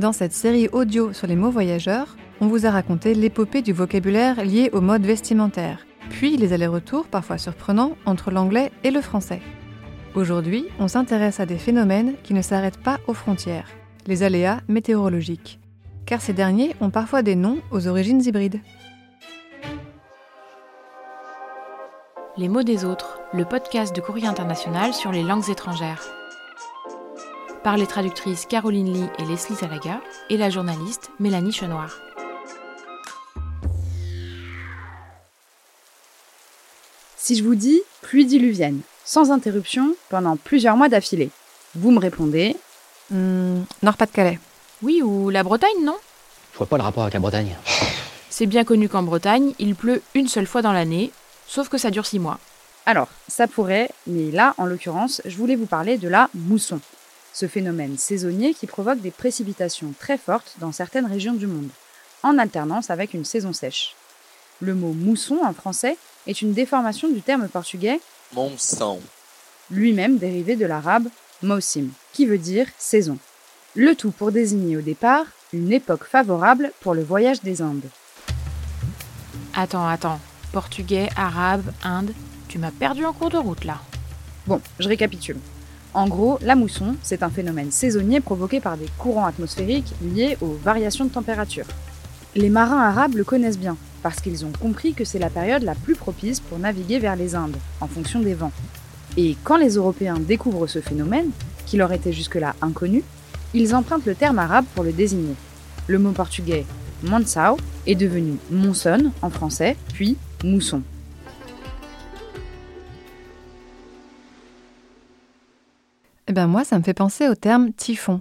Dans cette série audio sur les mots voyageurs, on vous a raconté l'épopée du vocabulaire lié au mode vestimentaire, puis les allers-retours parfois surprenants entre l'anglais et le français. Aujourd'hui, on s'intéresse à des phénomènes qui ne s'arrêtent pas aux frontières, les aléas météorologiques, car ces derniers ont parfois des noms aux origines hybrides. Les mots des autres, le podcast de Courrier International sur les langues étrangères par les traductrices Caroline Lee et Leslie Salaga et la journaliste Mélanie Chenoir. Si je vous dis pluie diluvienne, sans interruption, pendant plusieurs mois d'affilée, vous me répondez Hmm, Nord-Pas-de-Calais. Oui, ou la Bretagne, non? Je vois pas le rapport avec la Bretagne. C'est bien connu qu'en Bretagne, il pleut une seule fois dans l'année, sauf que ça dure six mois. Alors, ça pourrait, mais là, en l'occurrence, je voulais vous parler de la mousson. Ce phénomène saisonnier qui provoque des précipitations très fortes dans certaines régions du monde, en alternance avec une saison sèche. Le mot mousson en français est une déformation du terme portugais Monção. lui-même dérivé de l'arabe mausim, qui veut dire saison. Le tout pour désigner au départ une époque favorable pour le voyage des Indes. Attends, attends. Portugais, arabe, Inde, tu m'as perdu en cours de route là. Bon, je récapitule. En gros, la mousson, c'est un phénomène saisonnier provoqué par des courants atmosphériques liés aux variations de température. Les marins arabes le connaissent bien, parce qu'ils ont compris que c'est la période la plus propice pour naviguer vers les Indes, en fonction des vents. Et quand les Européens découvrent ce phénomène, qui leur était jusque-là inconnu, ils empruntent le terme arabe pour le désigner. Le mot portugais monsao est devenu monson en français, puis mousson. Eh bien moi, ça me fait penser au terme typhon.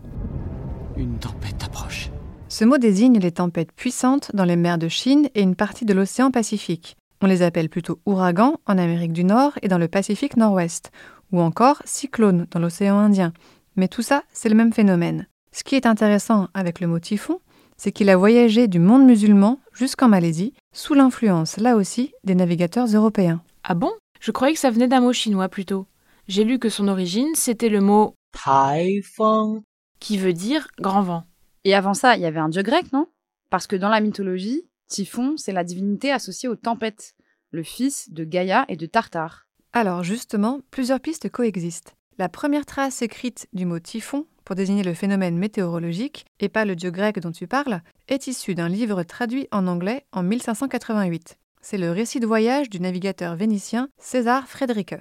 Une tempête approche. Ce mot désigne les tempêtes puissantes dans les mers de Chine et une partie de l'océan Pacifique. On les appelle plutôt ouragans en Amérique du Nord et dans le Pacifique Nord-Ouest, ou encore cyclones dans l'océan Indien. Mais tout ça, c'est le même phénomène. Ce qui est intéressant avec le mot typhon, c'est qu'il a voyagé du monde musulman jusqu'en Malaisie, sous l'influence, là aussi, des navigateurs européens. Ah bon? Je croyais que ça venait d'un mot chinois plutôt. J'ai lu que son origine, c'était le mot 台风 qui veut dire grand vent. Et avant ça, il y avait un dieu grec, non? Parce que dans la mythologie, Typhon, c'est la divinité associée aux tempêtes, le fils de Gaïa et de Tartare. Alors justement, plusieurs pistes coexistent. La première trace écrite du mot typhon pour désigner le phénomène météorologique, et pas le dieu grec dont tu parles, est issue d'un livre traduit en anglais en 1588. C'est le récit de voyage du navigateur vénitien César Frédéric.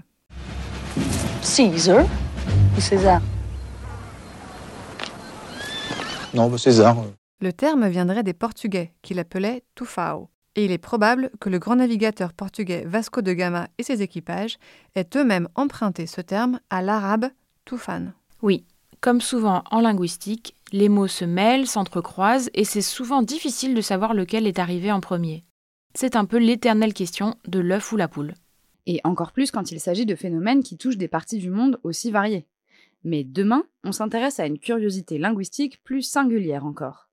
Caesar ou César? Non, bah, César. Le terme viendrait des Portugais, qui l'appelaient tufao. Et il est probable que le grand navigateur portugais Vasco de Gama et ses équipages aient eux-mêmes emprunté ce terme à l'arabe tufan. Oui, comme souvent en linguistique, les mots se mêlent, s'entrecroisent, et c'est souvent difficile de savoir lequel est arrivé en premier. C'est un peu l'éternelle question de l'œuf ou la poule. Et encore plus quand il s'agit de phénomènes qui touchent des parties du monde aussi variées. Mais demain, on s'intéresse à une curiosité linguistique plus singulière encore.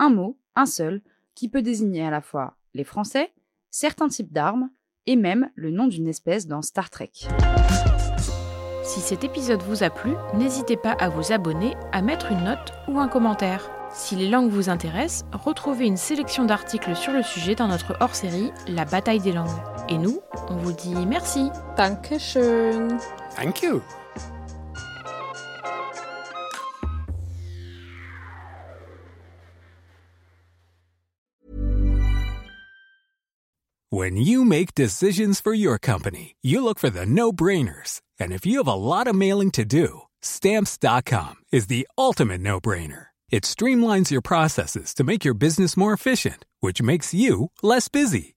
Un mot, un seul, qui peut désigner à la fois les Français, certains types d'armes, et même le nom d'une espèce dans Star Trek. Si cet épisode vous a plu, n'hésitez pas à vous abonner, à mettre une note ou un commentaire. Si les langues vous intéressent, retrouvez une sélection d'articles sur le sujet dans notre hors-série La bataille des langues. Et nous, on vous dit merci. Dankeschön. Thank you. When you make decisions for your company, you look for the no brainers. And if you have a lot of mailing to do, stamps.com is the ultimate no brainer. It streamlines your processes to make your business more efficient, which makes you less busy.